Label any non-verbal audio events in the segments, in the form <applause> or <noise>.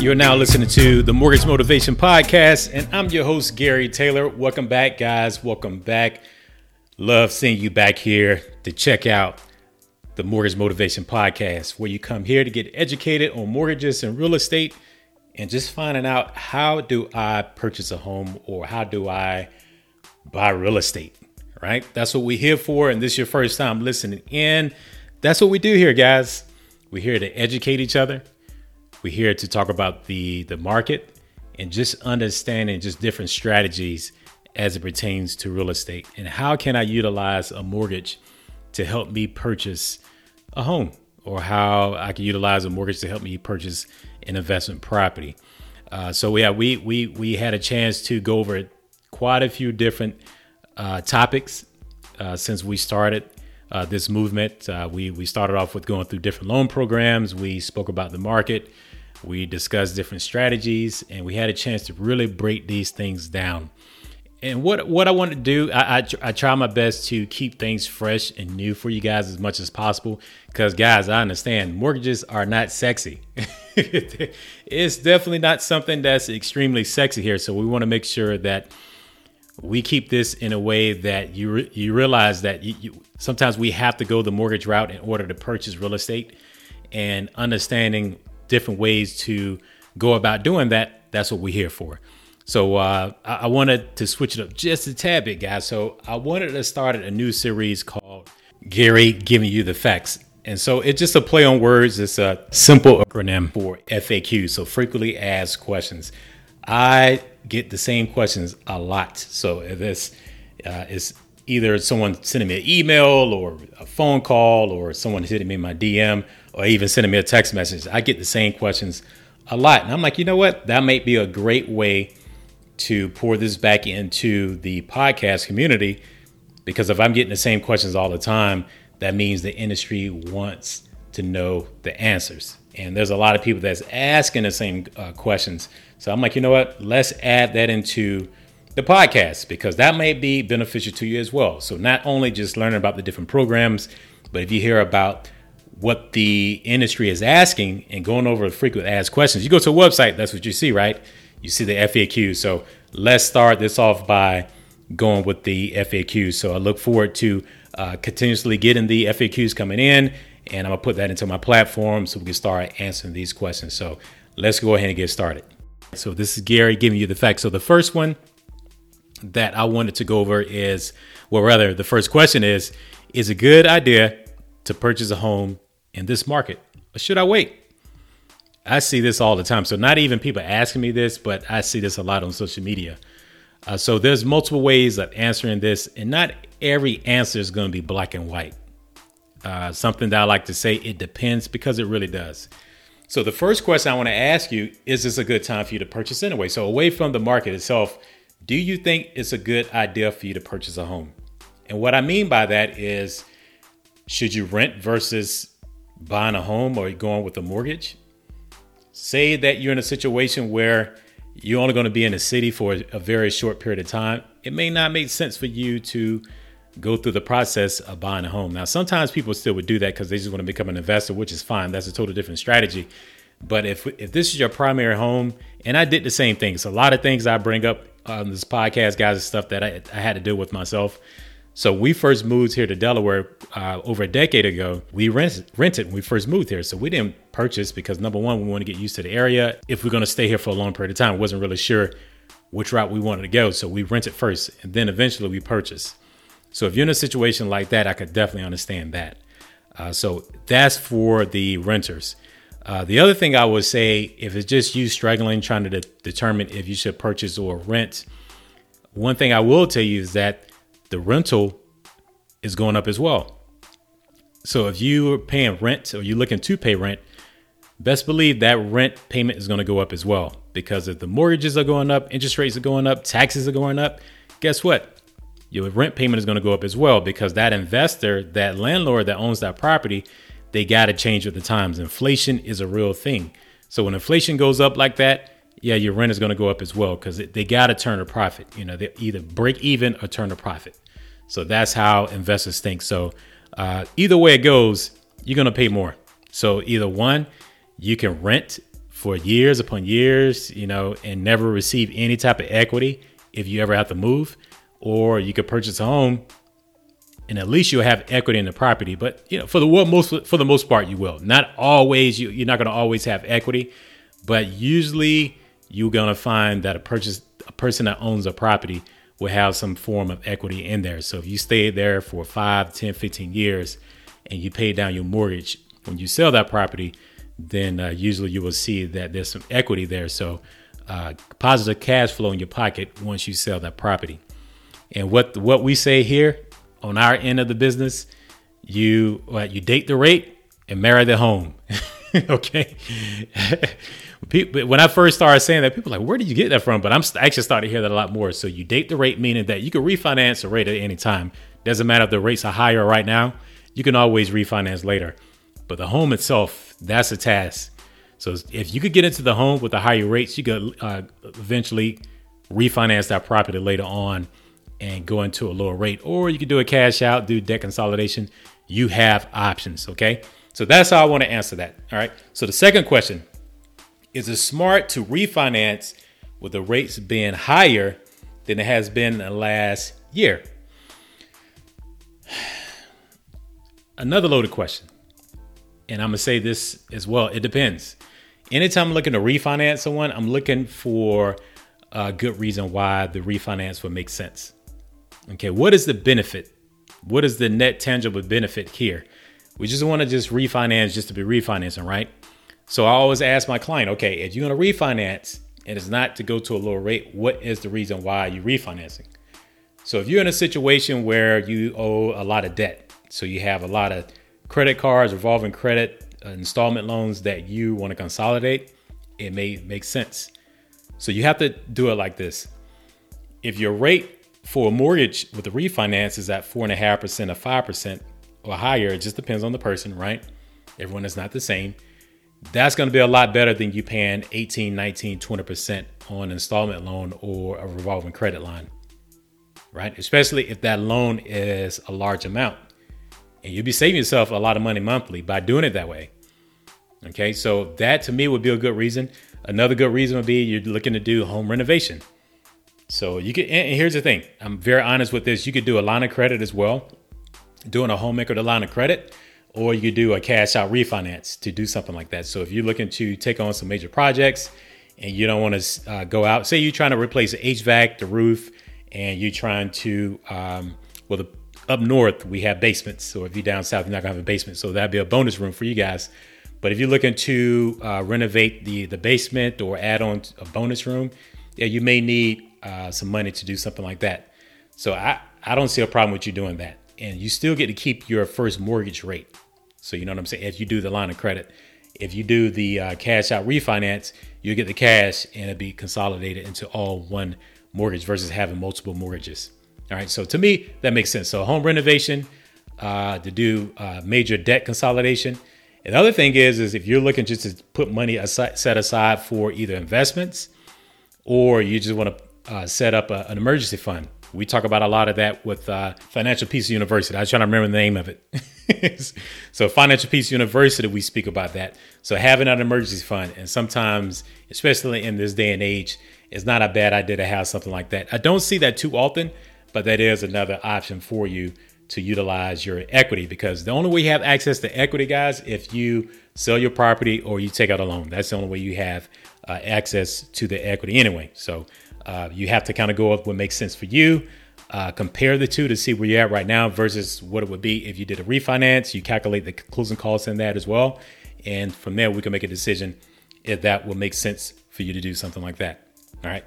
You're now listening to the Mortgage Motivation Podcast, and I'm your host, Gary Taylor. Welcome back, guys. Welcome back. Love seeing you back here to check out the Mortgage Motivation Podcast, where you come here to get educated on mortgages and real estate and just finding out how do I purchase a home or how do I buy real estate, right? That's what we're here for. And this is your first time listening in. That's what we do here, guys. We're here to educate each other we're here to talk about the the market and just understanding just different strategies as it pertains to real estate and how can I utilize a mortgage to help me purchase a home or how I can utilize a mortgage to help me purchase an investment property. Uh, so yeah, we we we had a chance to go over quite a few different uh, topics uh, since we started uh, this movement. Uh, we we started off with going through different loan programs. We spoke about the market. We discussed different strategies and we had a chance to really break these things down. And what what I want to do, I, I, I try my best to keep things fresh and new for you guys as much as possible. Because guys, I understand mortgages are not sexy. <laughs> it's definitely not something that's extremely sexy here. So we want to make sure that we keep this in a way that you re- you realize that you, you, sometimes we have to go the mortgage route in order to purchase real estate, and understanding different ways to go about doing that, that's what we're here for. So uh, I-, I wanted to switch it up just a tad bit, guys. So I wanted to start a new series called Gary Giving You the Facts. And so it's just a play on words. It's a simple acronym for FAQ. So frequently asked questions. I get the same questions a lot. So it's, uh, it's either someone sending me an email or a phone call or someone hitting me in my DM or even sending me a text message. I get the same questions a lot. And I'm like, you know what? That might be a great way to pour this back into the podcast community because if I'm getting the same questions all the time, that means the industry wants to know the answers. And there's a lot of people that's asking the same uh, questions. So I'm like, you know what? Let's add that into the podcast because that may be beneficial to you as well. So not only just learning about the different programs, but if you hear about what the industry is asking and going over the frequent asked questions, you go to a website, that's what you see, right? You see the FAQ. So let's start this off by going with the FAQ. So I look forward to uh, continuously getting the FAQs coming in, and I'm gonna put that into my platform so we can start answering these questions. So let's go ahead and get started. So this is Gary giving you the facts. So the first one that I wanted to go over is, well, rather, the first question is Is a good idea to purchase a home in this market? Or should I wait? I see this all the time. So, not even people asking me this, but I see this a lot on social media. Uh, so, there's multiple ways of answering this, and not every answer is going to be black and white. Uh, something that I like to say, it depends because it really does. So, the first question I want to ask you is this a good time for you to purchase anyway? So, away from the market itself, do you think it's a good idea for you to purchase a home? And what I mean by that is should you rent versus buying a home or going with a mortgage? Say that you're in a situation where you're only going to be in a city for a very short period of time. It may not make sense for you to go through the process of buying a home. Now, sometimes people still would do that because they just want to become an investor, which is fine. That's a total different strategy. But if if this is your primary home, and I did the same thing, so a lot of things I bring up on this podcast, guys, is stuff that I, I had to deal with myself. So we first moved here to Delaware uh, over a decade ago. We rented, rented when we first moved here. So we didn't purchase because number one, we want to get used to the area. If we're going to stay here for a long period of time, wasn't really sure which route we wanted to go. So we rented first and then eventually we purchased. So if you're in a situation like that, I could definitely understand that. Uh, so that's for the renters. Uh, the other thing I would say, if it's just you struggling trying to de- determine if you should purchase or rent, one thing I will tell you is that the rental is going up as well. So if you are paying rent or you're looking to pay rent, best believe that rent payment is going to go up as well. Because if the mortgages are going up, interest rates are going up, taxes are going up, guess what? Your rent payment is going to go up as well because that investor, that landlord that owns that property, they got to change with the times. Inflation is a real thing. So when inflation goes up like that, yeah, your rent is going to go up as well because they got to turn a profit. You know, they either break even or turn a profit. So that's how investors think. So uh, either way it goes, you're going to pay more. So either one, you can rent for years upon years, you know, and never receive any type of equity if you ever have to move, or you could purchase a home and at least you'll have equity in the property. But you know, for the most for the most part, you will. Not always. You, you're not going to always have equity, but usually you're to find that a purchase a person that owns a property will have some form of equity in there. So if you stay there for 5, 10, 15 years and you pay down your mortgage, when you sell that property, then uh, usually you will see that there's some equity there. So uh, positive cash flow in your pocket once you sell that property. And what what we say here on our end of the business, you uh, you date the rate and marry the home. <laughs> <laughs> okay. when I first started saying that, people were like, where did you get that from? But I'm actually starting to hear that a lot more. So you date the rate, meaning that you can refinance a rate at any time. Doesn't matter if the rates are higher right now, you can always refinance later. But the home itself, that's a task. So if you could get into the home with the higher rates, you could uh, eventually refinance that property later on and go into a lower rate, or you could do a cash out, do debt consolidation. You have options. Okay. So that's how I want to answer that. All right. So the second question is it smart to refinance with the rates being higher than it has been the last year? <sighs> Another loaded question. And I'm going to say this as well. It depends. Anytime I'm looking to refinance someone, I'm looking for a good reason why the refinance would make sense. Okay, what is the benefit? What is the net tangible benefit here? We just want to just refinance just to be refinancing, right? So I always ask my client, okay, if you're going to refinance and it's not to go to a lower rate, what is the reason why you're refinancing? So if you're in a situation where you owe a lot of debt, so you have a lot of credit cards, revolving credit, uh, installment loans that you want to consolidate, it may make sense. So you have to do it like this. If your rate for a mortgage with a refinance is at four and a half percent or five percent or higher, it just depends on the person, right? Everyone is not the same that's going to be a lot better than you paying 18, 19, 20% on installment loan or a revolving credit line, right? Especially if that loan is a large amount. And you'll be saving yourself a lot of money monthly by doing it that way. Okay, so that to me would be a good reason. Another good reason would be you're looking to do home renovation. So you could, and here's the thing I'm very honest with this. You could do a line of credit as well. Doing a home equity line of credit or you do a cash out refinance to do something like that. So if you're looking to take on some major projects and you don't want to uh, go out, say you're trying to replace the HVAC, the roof, and you're trying to, um, well, the, up north we have basements. So if you're down south, you're not gonna have a basement. So that'd be a bonus room for you guys. But if you're looking to uh, renovate the the basement or add on a bonus room, yeah, you may need uh, some money to do something like that. So I I don't see a problem with you doing that and you still get to keep your first mortgage rate. So you know what I'm saying? If you do the line of credit, if you do the uh, cash out refinance, you get the cash and it'll be consolidated into all one mortgage versus having multiple mortgages. All right. So to me, that makes sense. So home renovation, uh, to do uh, major debt consolidation. And the other thing is, is if you're looking just to put money aside, set aside for either investments, or you just want to uh, set up a, an emergency fund we talk about a lot of that with uh, Financial Peace University. I was trying to remember the name of it. <laughs> so, Financial Peace University, we speak about that. So, having an emergency fund, and sometimes, especially in this day and age, it's not a bad idea to have something like that. I don't see that too often, but that is another option for you to utilize your equity because the only way you have access to equity, guys, if you sell your property or you take out a loan. That's the only way you have uh, access to the equity anyway. So, uh, you have to kind of go with what makes sense for you. Uh, compare the two to see where you're at right now versus what it would be if you did a refinance. You calculate the closing costs in that as well. And from there, we can make a decision if that will make sense for you to do something like that. All right.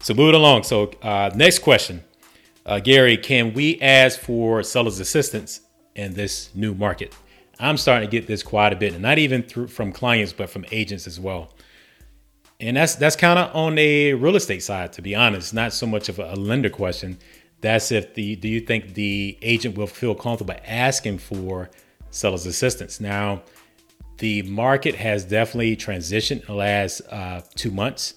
So moving along. So, uh, next question uh, Gary, can we ask for seller's assistance in this new market? I'm starting to get this quite a bit, and not even through, from clients, but from agents as well and that's that's kind of on a real estate side, to be honest. Not so much of a, lender question. That's if the do you think the agent will feel comfortable asking for seller's assistance? Now, the market has definitely transitioned in the last uh, two months,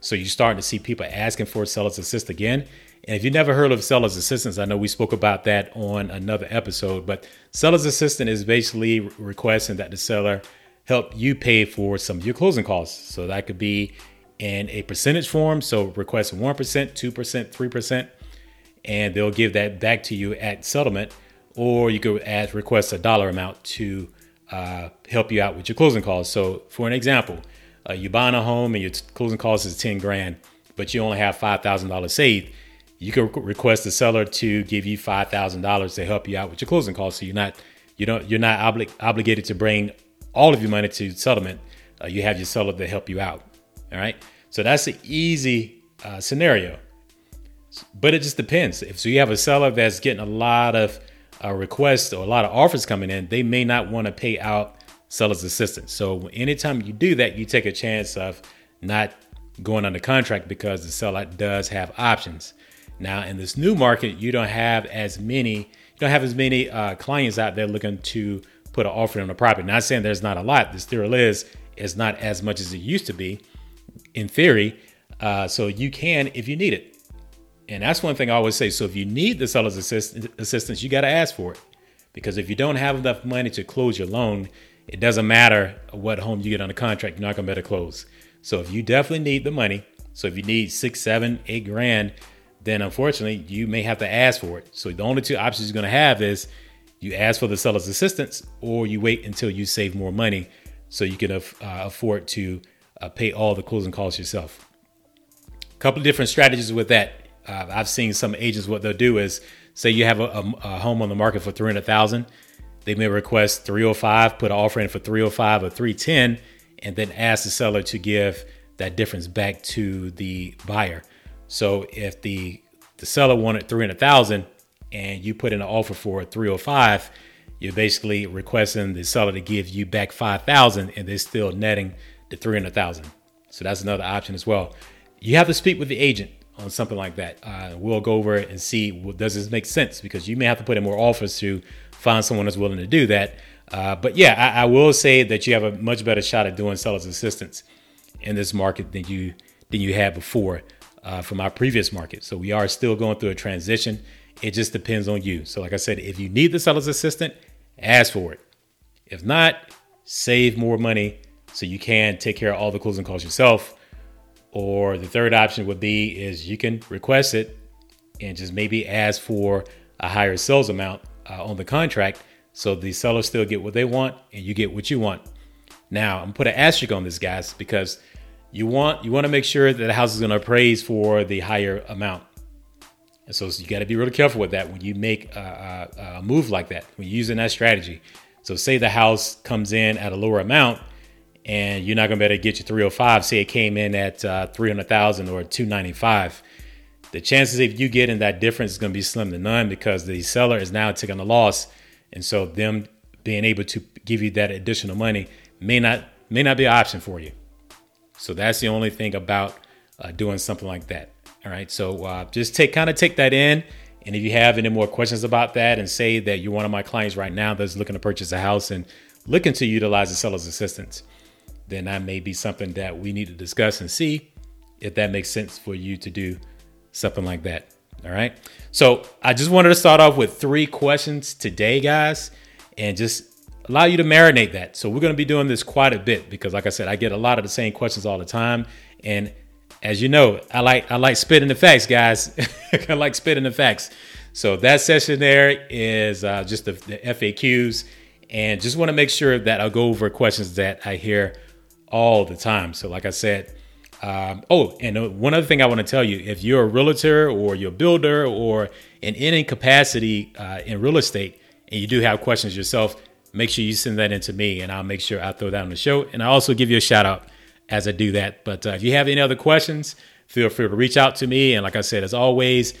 so you're starting to see people asking for seller's assistance again. And if you never heard of seller's assistance, I know we spoke about that on another episode, but seller's assistant is basically requesting that the seller help you pay for some of your closing costs. So that could be in a percentage form. So request 1%, 2%, 3%, and they'll give that back to you at settlement. Or you could ask, request a dollar amount to uh, help you out with your closing costs. So for an example, uh, you buying a home and your closing cost is 10 grand, but you only have $5,000 saved. You can request the seller to give you $5,000 to help you out with your closing costs. So you're not, you don't, you're not obli- obligated to bring all of your money to settlement. Uh, you have your seller to help you out. All right. So that's an easy uh, scenario. But it just depends. If so, you have a seller that's getting a lot of uh, requests or a lot of offers coming in, they may not want to pay out seller's assistance. So anytime you do that, you take a chance of not going under contract because the seller does have options. Now in this new market, you don't have as many, you don't have as many uh, clients out there looking to put an offer on a property. Not saying there's not a lot. There still is. It's not as much as it used to be, in theory. Uh, so you can if you need it. And that's one thing I always say. So if you need the seller's assist- assistance, you got to ask for it. Because if you don't have enough money to close your loan, it doesn't matter what home you get on the contract, you're not going to be able to close. So if you definitely need the money, so if you need six, seven, eight grand, then unfortunately you may have to ask for it. So the only two options you're going to have is you ask for the seller's assistance or you wait until you save more money so you can uh, afford to uh, pay all the closing costs yourself. A couple of different strategies with that uh, I've seen some agents what they'll do is say you have a, a, a home on the market for 300,000, they may request 305, put an offer in for 305 or 310 and then ask the seller to give that difference back to the buyer. So if the the seller wanted 300,000 and you put in an offer for 305, you're basically requesting the seller to give you back 5,000 and they're still netting the 300,000. So that's another option as well. You have to speak with the agent on something like that. Uh, we'll go over it and see well, does this make sense because you may have to put in more offers to find someone that's willing to do that. Uh, but yeah, I, I, will say that you have a much better shot at doing seller's assistance in this market than you than you had before uh, from our previous market. So we are still going through a transition. It just depends on you. So like I said, if you need the seller's assistant, ask for it. If not, save more money so you can take care of all the closing costs yourself or the third option would be is you can request it and just maybe ask for a higher sales amount uh, on the contract so the sellers still get what they want and you get what you want. Now, I'm put an asterisk on this, guys, because you want you want to make sure that the house is going to appraise for the higher amount. And so you got to be really careful with that when you make a, a, a move like that, when you're using that strategy. So say the house comes in at a lower amount and you're not going to be able to get your 305. Say it came in at uh, 300,000 or 295. The chances of you getting that difference is going to be slim to none because the seller is now taking a loss, and so them being able to give you that additional money may not may not be an option for you. So that's the only thing about uh, doing something like that. All right, so uh, just take kind of take that in. And if you have any more questions about that, and say that you're one of my clients right now that's looking to purchase a house and looking to utilize the seller's assistance, then that may be something that we need to discuss and see if that makes sense for you to do something like that. All right. So I just wanted to start off with three questions today, guys, and just allow you to marinate that. So we're going to be doing this quite a bit because, like I said, I get a lot of the same questions all the time, and as you know, I like I like spitting the facts, guys. <laughs> I like spitting the facts. So that session there is uh, just the, the FAQs, and just want to make sure that I'll go over questions that I hear all the time. So, like I said, um, oh, and uh, one other thing I want to tell you if you're a realtor or you're a builder or in any capacity uh, in real estate and you do have questions yourself, make sure you send that in to me and I'll make sure I throw that on the show. And I also give you a shout out as I do that. But uh, if you have any other questions, feel free to reach out to me. And like I said, as always,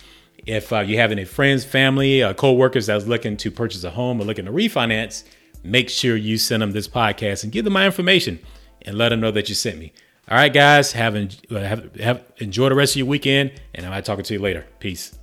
if uh, you have any friends, family, uh, co-workers that's looking to purchase a home or looking to refinance, make sure you send them this podcast and give them my information and let them know that you sent me. All right, guys, have, have, have enjoy the rest of your weekend, and I might talk to you later. Peace.